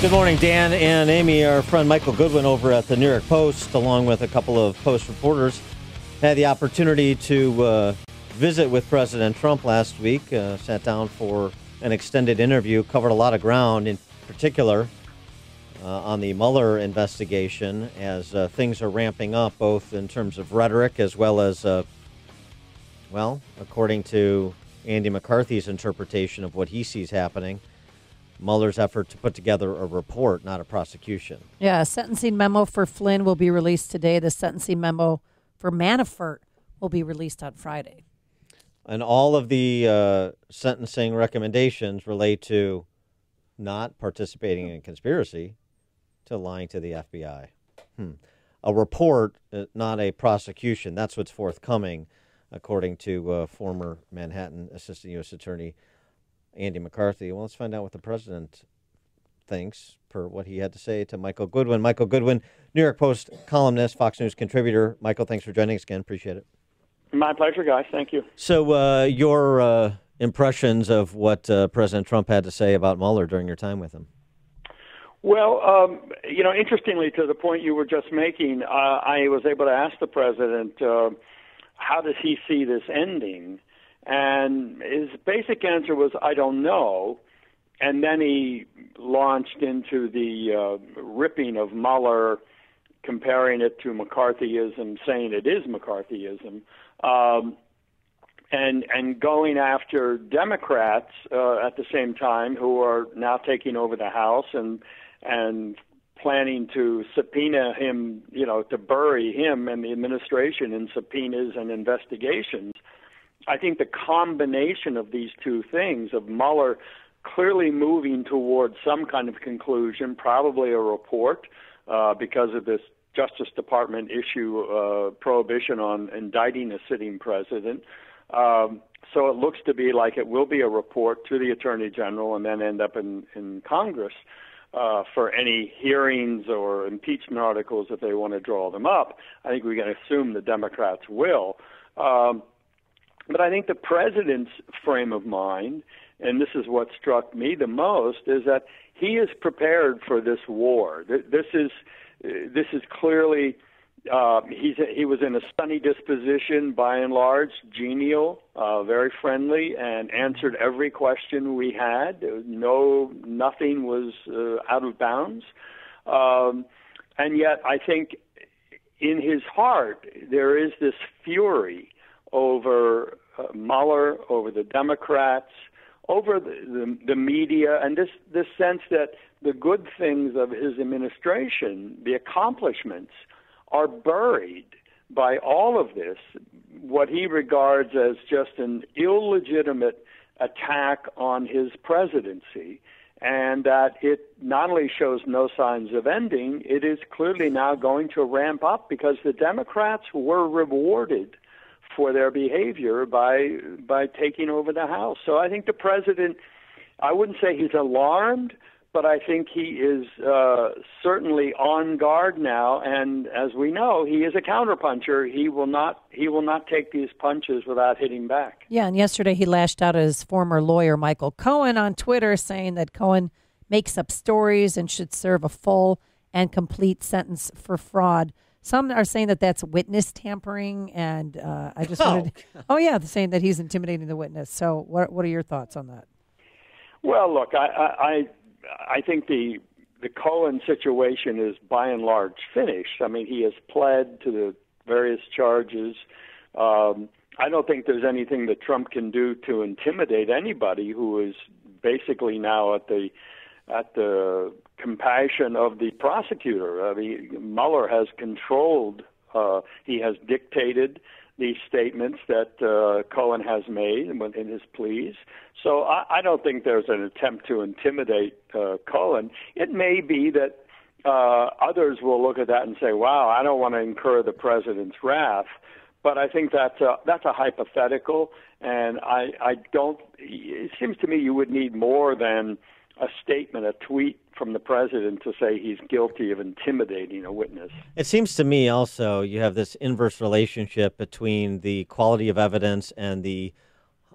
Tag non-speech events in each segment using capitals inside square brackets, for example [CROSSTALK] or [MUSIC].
Good morning, Dan and Amy. Our friend Michael Goodwin over at the New York Post, along with a couple of Post reporters, had the opportunity to uh, visit with President Trump last week. Uh, sat down for an extended interview, covered a lot of ground, in particular uh, on the Mueller investigation as uh, things are ramping up, both in terms of rhetoric as well as, uh, well, according to Andy McCarthy's interpretation of what he sees happening. Mueller's effort to put together a report, not a prosecution. Yeah, a sentencing memo for Flynn will be released today. The sentencing memo for Manafort will be released on Friday. And all of the uh, sentencing recommendations relate to not participating in conspiracy, to lying to the FBI. Hmm. A report, uh, not a prosecution. That's what's forthcoming, according to uh, former Manhattan Assistant U.S. Attorney Andy McCarthy. Well, let's find out what the president thinks per what he had to say to Michael Goodwin. Michael Goodwin, New York Post columnist, Fox News contributor. Michael, thanks for joining us again. Appreciate it. My pleasure, guys. Thank you. So, uh, your uh, impressions of what uh, President Trump had to say about Mueller during your time with him? Well, um, you know, interestingly, to the point you were just making, uh, I was able to ask the president, uh, how does he see this ending? And his basic answer was, I don't know. And then he launched into the uh, ripping of Mueller, comparing it to McCarthyism, saying it is McCarthyism, um, and and going after Democrats uh, at the same time who are now taking over the House and and planning to subpoena him, you know, to bury him and the administration in subpoenas and investigations. I think the combination of these two things, of Mueller clearly moving towards some kind of conclusion, probably a report, uh, because of this Justice Department issue uh, prohibition on indicting a sitting president. Um, so it looks to be like it will be a report to the Attorney General and then end up in, in Congress uh, for any hearings or impeachment articles if they want to draw them up. I think we can assume the Democrats will. Um, but I think the president's frame of mind, and this is what struck me the most, is that he is prepared for this war. This is this is clearly uh, he's he was in a sunny disposition by and large, genial, uh, very friendly, and answered every question we had. No, nothing was uh, out of bounds, um, and yet I think in his heart there is this fury over uh, Mueller, over the Democrats, over the, the, the media, and this this sense that the good things of his administration, the accomplishments, are buried by all of this, what he regards as just an illegitimate attack on his presidency, and that it not only shows no signs of ending, it is clearly now going to ramp up because the Democrats were rewarded for their behavior by by taking over the House. So I think the president, I wouldn't say he's alarmed, but I think he is uh, certainly on guard now. And as we know, he is a counterpuncher. He will not he will not take these punches without hitting back. Yeah, and yesterday he lashed out at his former lawyer Michael Cohen on Twitter, saying that Cohen makes up stories and should serve a full and complete sentence for fraud. Some are saying that that's witness tampering, and uh, I just wanted. Oh. oh yeah, saying that he's intimidating the witness. So, what what are your thoughts on that? Well, look, I I I think the the Cohen situation is by and large finished. I mean, he has pled to the various charges. Um, I don't think there's anything that Trump can do to intimidate anybody who is basically now at the at the compassion of the prosecutor. I mean, Mueller has controlled, uh, he has dictated these statements that uh, Cohen has made in his pleas. So I, I don't think there's an attempt to intimidate uh, Cohen. It may be that uh, others will look at that and say, "Wow, I don't want to incur the president's wrath." But I think that's a that's a hypothetical, and I I don't. It seems to me you would need more than a statement, a tweet from the president to say he's guilty of intimidating a witness. It seems to me also you have this inverse relationship between the quality of evidence and the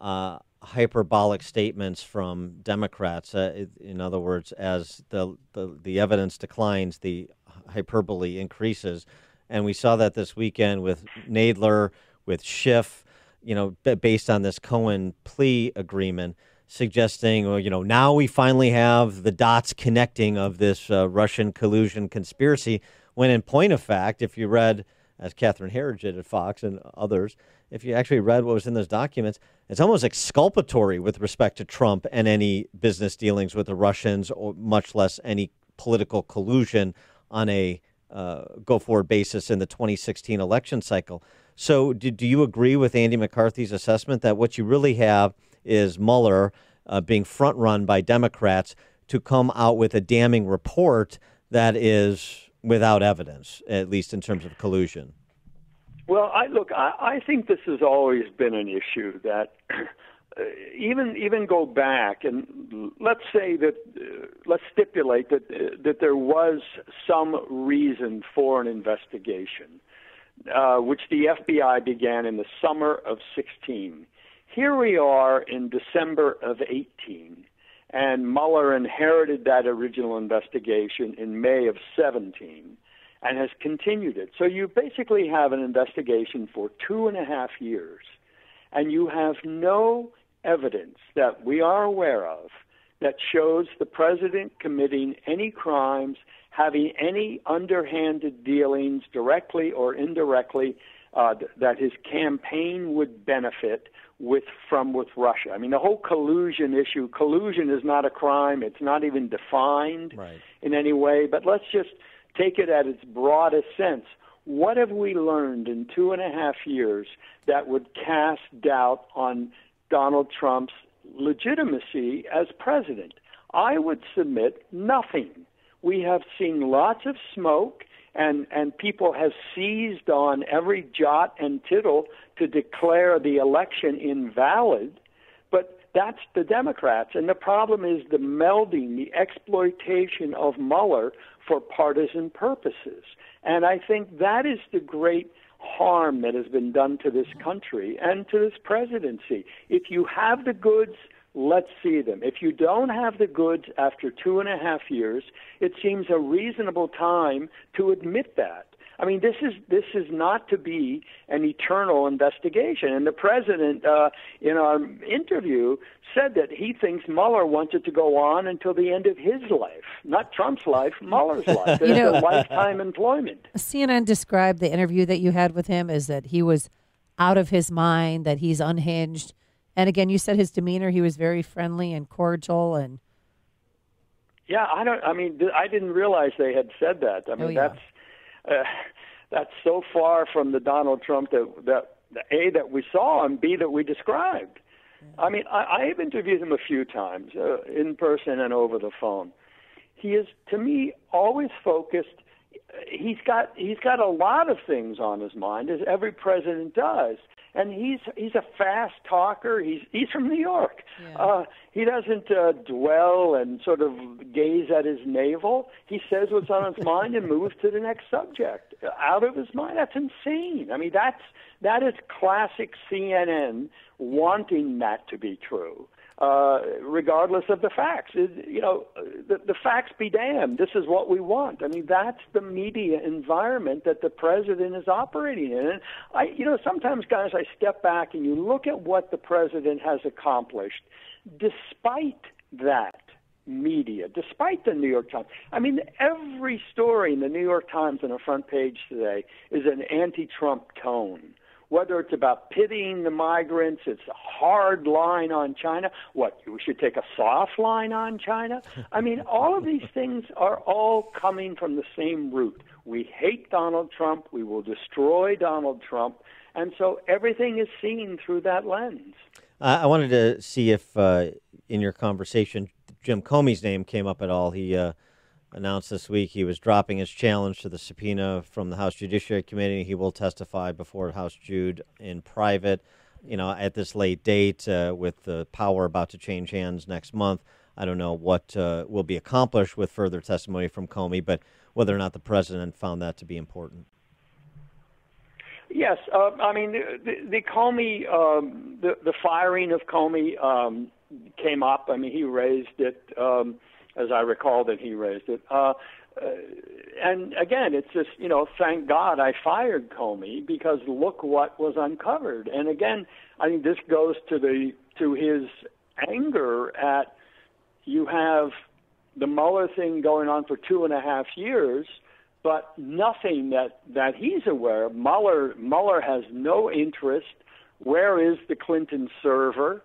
uh, hyperbolic statements from Democrats. Uh, in other words, as the, the, the evidence declines, the hyperbole increases. And we saw that this weekend with Nadler, with Schiff, you know, based on this Cohen plea agreement, suggesting, well, you know, now we finally have the dots connecting of this uh, Russian collusion conspiracy. When in point of fact, if you read, as Catherine Herridge did at Fox and others, if you actually read what was in those documents, it's almost exculpatory with respect to Trump and any business dealings with the Russians, or much less any political collusion on a uh, go forward basis in the 2016 election cycle. So, do, do you agree with Andy McCarthy's assessment that what you really have is Mueller uh, being front run by Democrats to come out with a damning report that is without evidence, at least in terms of collusion? Well, I look. I, I think this has always been an issue that uh, even even go back and let's say that uh, let's stipulate that uh, that there was some reason for an investigation, uh, which the FBI began in the summer of 16. Here we are in December of 18, and Mueller inherited that original investigation in May of 17 and has continued it. So you basically have an investigation for two and a half years, and you have no evidence that we are aware of that shows the president committing any crimes, having any underhanded dealings, directly or indirectly, uh, that his campaign would benefit with from with Russia. I mean, the whole collusion issue. Collusion is not a crime. It's not even defined right. in any way. But let's just take it at its broadest sense. What have we learned in two and a half years that would cast doubt on Donald Trump's legitimacy as president? I would submit nothing. We have seen lots of smoke, and, and people have seized on every jot and tittle to declare the election invalid. But that's the Democrats. And the problem is the melding, the exploitation of Mueller for partisan purposes. And I think that is the great harm that has been done to this country and to this presidency. If you have the goods, let's see them. If you don't have the goods after two and a half years, it seems a reasonable time to admit that. I mean, this is this is not to be an eternal investigation. And the president, uh, in our interview, said that he thinks Mueller wants it to go on until the end of his life, not Trump's life, Mueller's [LAUGHS] life. you know, lifetime employment. CNN described the interview that you had with him as that he was out of his mind, that he's unhinged. And again, you said his demeanor, he was very friendly and cordial and yeah, I don't. I mean, I didn't realize they had said that. I mean, oh, yeah. that's uh, that's so far from the Donald Trump that that a that we saw and b that we described. I mean, I, I've interviewed him a few times uh, in person and over the phone. He is, to me, always focused. He's got he's got a lot of things on his mind, as every president does and he's he's a fast talker. He's he's from New York. Yeah. Uh, he doesn't uh, dwell and sort of gaze at his navel. He says what's on his mind and moves to the next subject. Out of his mind. That's insane. I mean, that's that is classic CNN wanting that to be true uh, regardless of the facts. It, you know, the, the facts be damned. This is what we want. I mean, that's the media environment that the president is operating in. And I, you know, sometimes, guys, I step back and you look at what the president has accomplished, despite that media, despite the New York Times. I mean, every story in the New York Times on the front page today is an anti-Trump tone whether it's about pitying the migrants, it's a hard line on China. What, we should take a soft line on China? I mean, all of these things are all coming from the same root. We hate Donald Trump. We will destroy Donald Trump. And so everything is seen through that lens. I wanted to see if uh, in your conversation, Jim Comey's name came up at all. He uh, announced this week he was dropping his challenge to the subpoena from the House Judiciary Committee. He will testify before House Jude in private. You know, at this late date, uh, with the power about to change hands next month, I don't know what uh, will be accomplished with further testimony from Comey, but whether or not the president found that to be important. Yes, uh, I mean the, the Comey, um, the the firing of Comey um, came up. I mean he raised it, um, as I recall that he raised it. Uh, uh, and again, it's just you know, thank God I fired Comey because look what was uncovered. And again, I think this goes to the to his anger at you have the Mueller thing going on for two and a half years, but nothing that that he's aware. of. Mueller Mueller has no interest. Where is the Clinton server?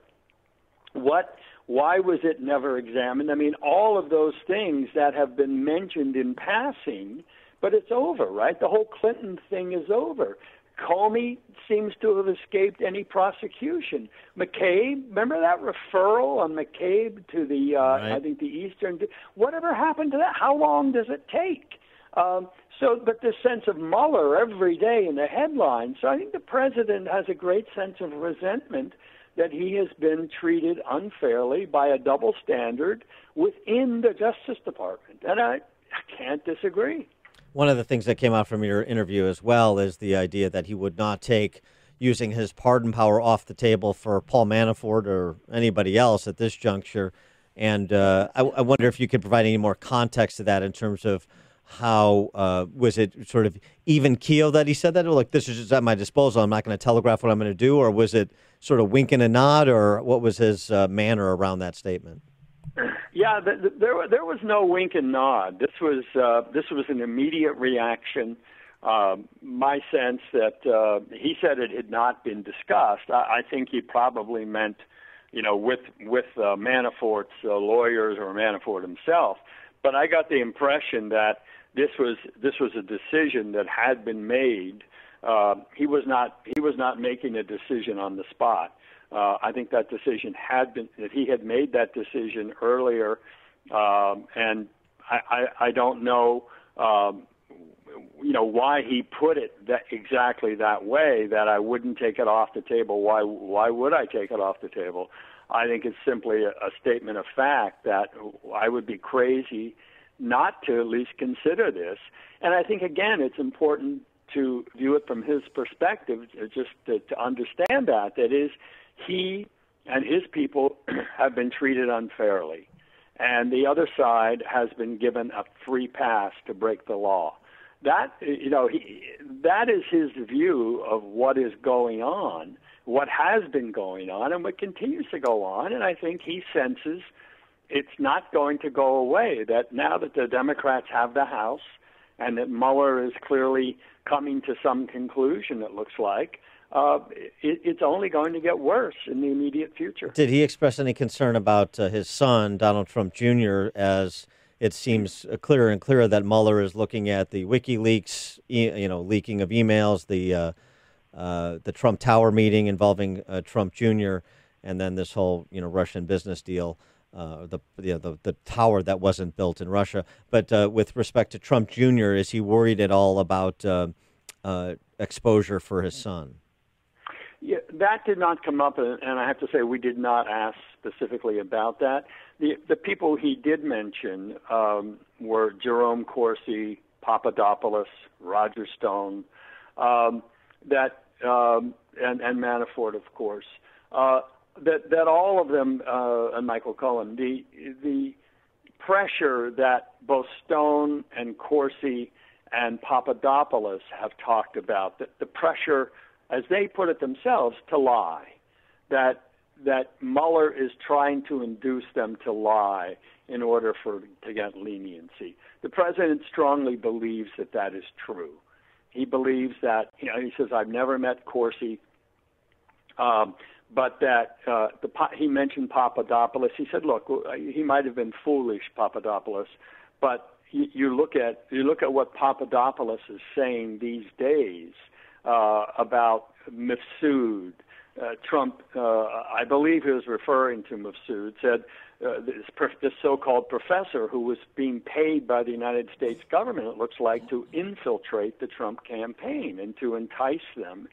What why was it never examined? I mean, all of those things that have been mentioned in passing, but it's over, right? The whole Clinton thing is over. Comey seems to have escaped any prosecution. McCabe, remember that referral on McCabe to the, uh, right. I think the Eastern. Whatever happened to that? How long does it take? Um, so, but this sense of Mueller every day in the headlines. So I think the president has a great sense of resentment that he has been treated unfairly by a double standard within the Justice Department. And I, I can't disagree. One of the things that came out from your interview as well is the idea that he would not take using his pardon power off the table for Paul Manafort or anybody else at this juncture. And uh, I, I, wonder if you could provide any more context to that in terms of how uh, was it sort of even keel that he said that? Like, this is just at my disposal. I'm not going to telegraph what I'm going to do. Or was it sort of wink and a nod? Or what was his uh, manner around that statement? Yeah, the, the, there there was no wink and nod. This was uh, this was an immediate reaction. Uh, my sense that uh, he said it had not been discussed. I, I think he probably meant, you know, with with uh, Manafort's uh, lawyers or Manafort himself. But I got the impression that this was this was a decision that had been made. Uh, he was not he was not making a decision on the spot. Uh, I think that decision had been that he had made that decision earlier, um, and I, I, I don't know. Um, you know why he put it that exactly that way that I wouldn't take it off the table why why would I take it off the table I think it's simply a, a statement of fact that I would be crazy not to at least consider this. And I think, again, it's important to view it from his perspective, uh, just to, to understand that. That is, he and his people [CLEARS THROAT] have been treated unfairly, and the other side has been given a free pass to break the law. That you know, he, that is his view of what is going on, what has been going on, and what continues to go on. And I think he senses it's not going to go away. That now that the Democrats have the House and that Mueller is clearly coming to some conclusion, it looks like, uh, it, it's only going to get worse in the immediate future. Did he express any concern about uh, his son, Donald Trump Jr., as it seems clearer and clearer that Mueller is looking at the WikiLeaks, you know, leaking of emails, the uh, uh, the Trump Tower meeting involving uh, Trump Jr., and then this whole you know Russian business deal uh, the, you know, the the tower that wasn't built in Russia. But uh, with respect to Trump Jr., is he worried at all about uh, uh exposure for his son? Yeah, that did not come up, and I have to say we did not ask specifically about that. The the people he did mention um, were Jerome Corsi, Papadopoulos, Roger Stone, um, that um, and and Manafort, of course. That that all of them uh, and Michael Cohen the the pressure that both Stone and Corsi and Papadopoulos have talked about that the pressure as they put it themselves to lie that that Mueller is trying to induce them to lie in order for to get leniency. The president strongly believes that that is true. He believes that you know he says I've never met Corsi. Um, but that uh, the, he mentioned Papadopoulos. He said, "Look, he might have been foolish, Papadopoulos, but you, you look at you look at what Papadopoulos is saying these days uh, about Mifsud. Uh, Trump, uh, I believe he was referring to Mifsud, said uh, this, this so-called professor who was being paid by the United States government, it looks like, to infiltrate the Trump campaign and to entice them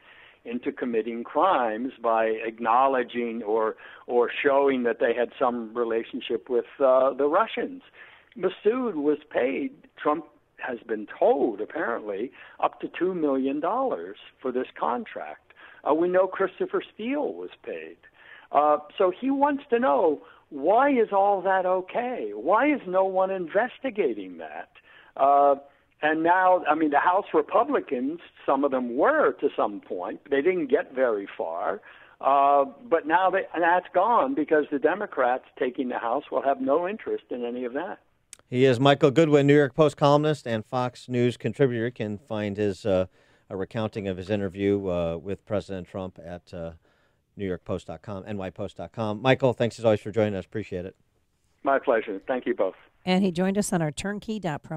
into committing crimes by acknowledging or or showing that they had some relationship with uh, the Russians. Mifsud was paid. Trump has been told, apparently, up to $2 million for this contract. Uh, we know Christopher Steele was paid. Uh, so he wants to know why is all that okay? Why is no one investigating that? And now, I mean, the House Republicans, some of them were to some point. They didn't get very far. Uh, but now they, that's gone because the Democrats taking the House will have no interest in any of that. He is Michael Goodwin, New York Post columnist and Fox News contributor. You can find his uh, a recounting of his interview uh, with President Trump at uh, NewYorkPost.com, NYPost.com. Michael, thanks as always for joining us. Appreciate it. My pleasure. Thank you both. And he joined us on our turnkey.pro